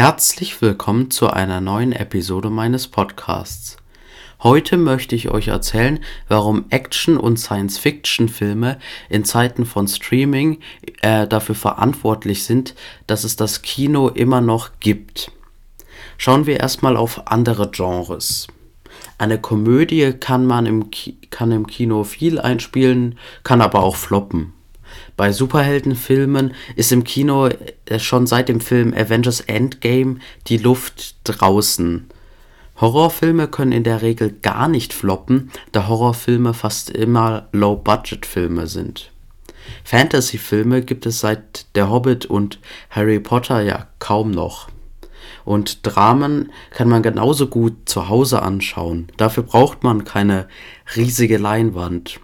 Herzlich willkommen zu einer neuen Episode meines Podcasts. Heute möchte ich euch erzählen, warum Action- und Science-Fiction-Filme in Zeiten von Streaming äh, dafür verantwortlich sind, dass es das Kino immer noch gibt. Schauen wir erstmal auf andere Genres. Eine Komödie kann man im, Ki kann im Kino viel einspielen, kann aber auch floppen. Bei Superheldenfilmen ist im Kino äh, schon seit dem Film Avengers Endgame die Luft draußen. Horrorfilme können in der Regel gar nicht floppen, da Horrorfilme fast immer Low-Budget-Filme sind. Fantasy-Filme gibt es seit Der Hobbit und Harry Potter ja kaum noch. Und Dramen kann man genauso gut zu Hause anschauen. Dafür braucht man keine riesige Leinwand.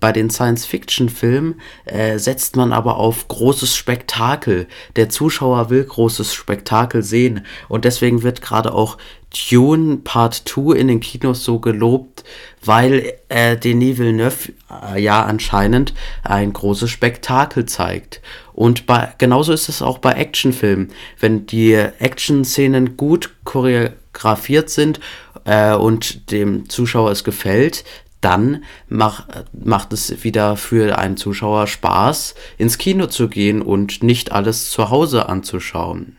Bei den Science-Fiction-Filmen äh, setzt man aber auf großes Spektakel. Der Zuschauer will großes Spektakel sehen und deswegen wird gerade auch Dune Part 2 in den Kinos so gelobt, weil äh, Denis Villeneuve äh, ja anscheinend ein großes Spektakel zeigt. Und bei, genauso ist es auch bei Actionfilmen. Wenn die Action-Szenen gut choreografiert sind äh, und dem Zuschauer es gefällt, dann mach, macht es wieder für einen Zuschauer Spaß, ins Kino zu gehen und nicht alles zu Hause anzuschauen.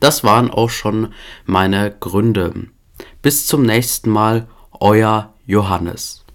Das waren auch schon meine Gründe. Bis zum nächsten Mal, euer Johannes.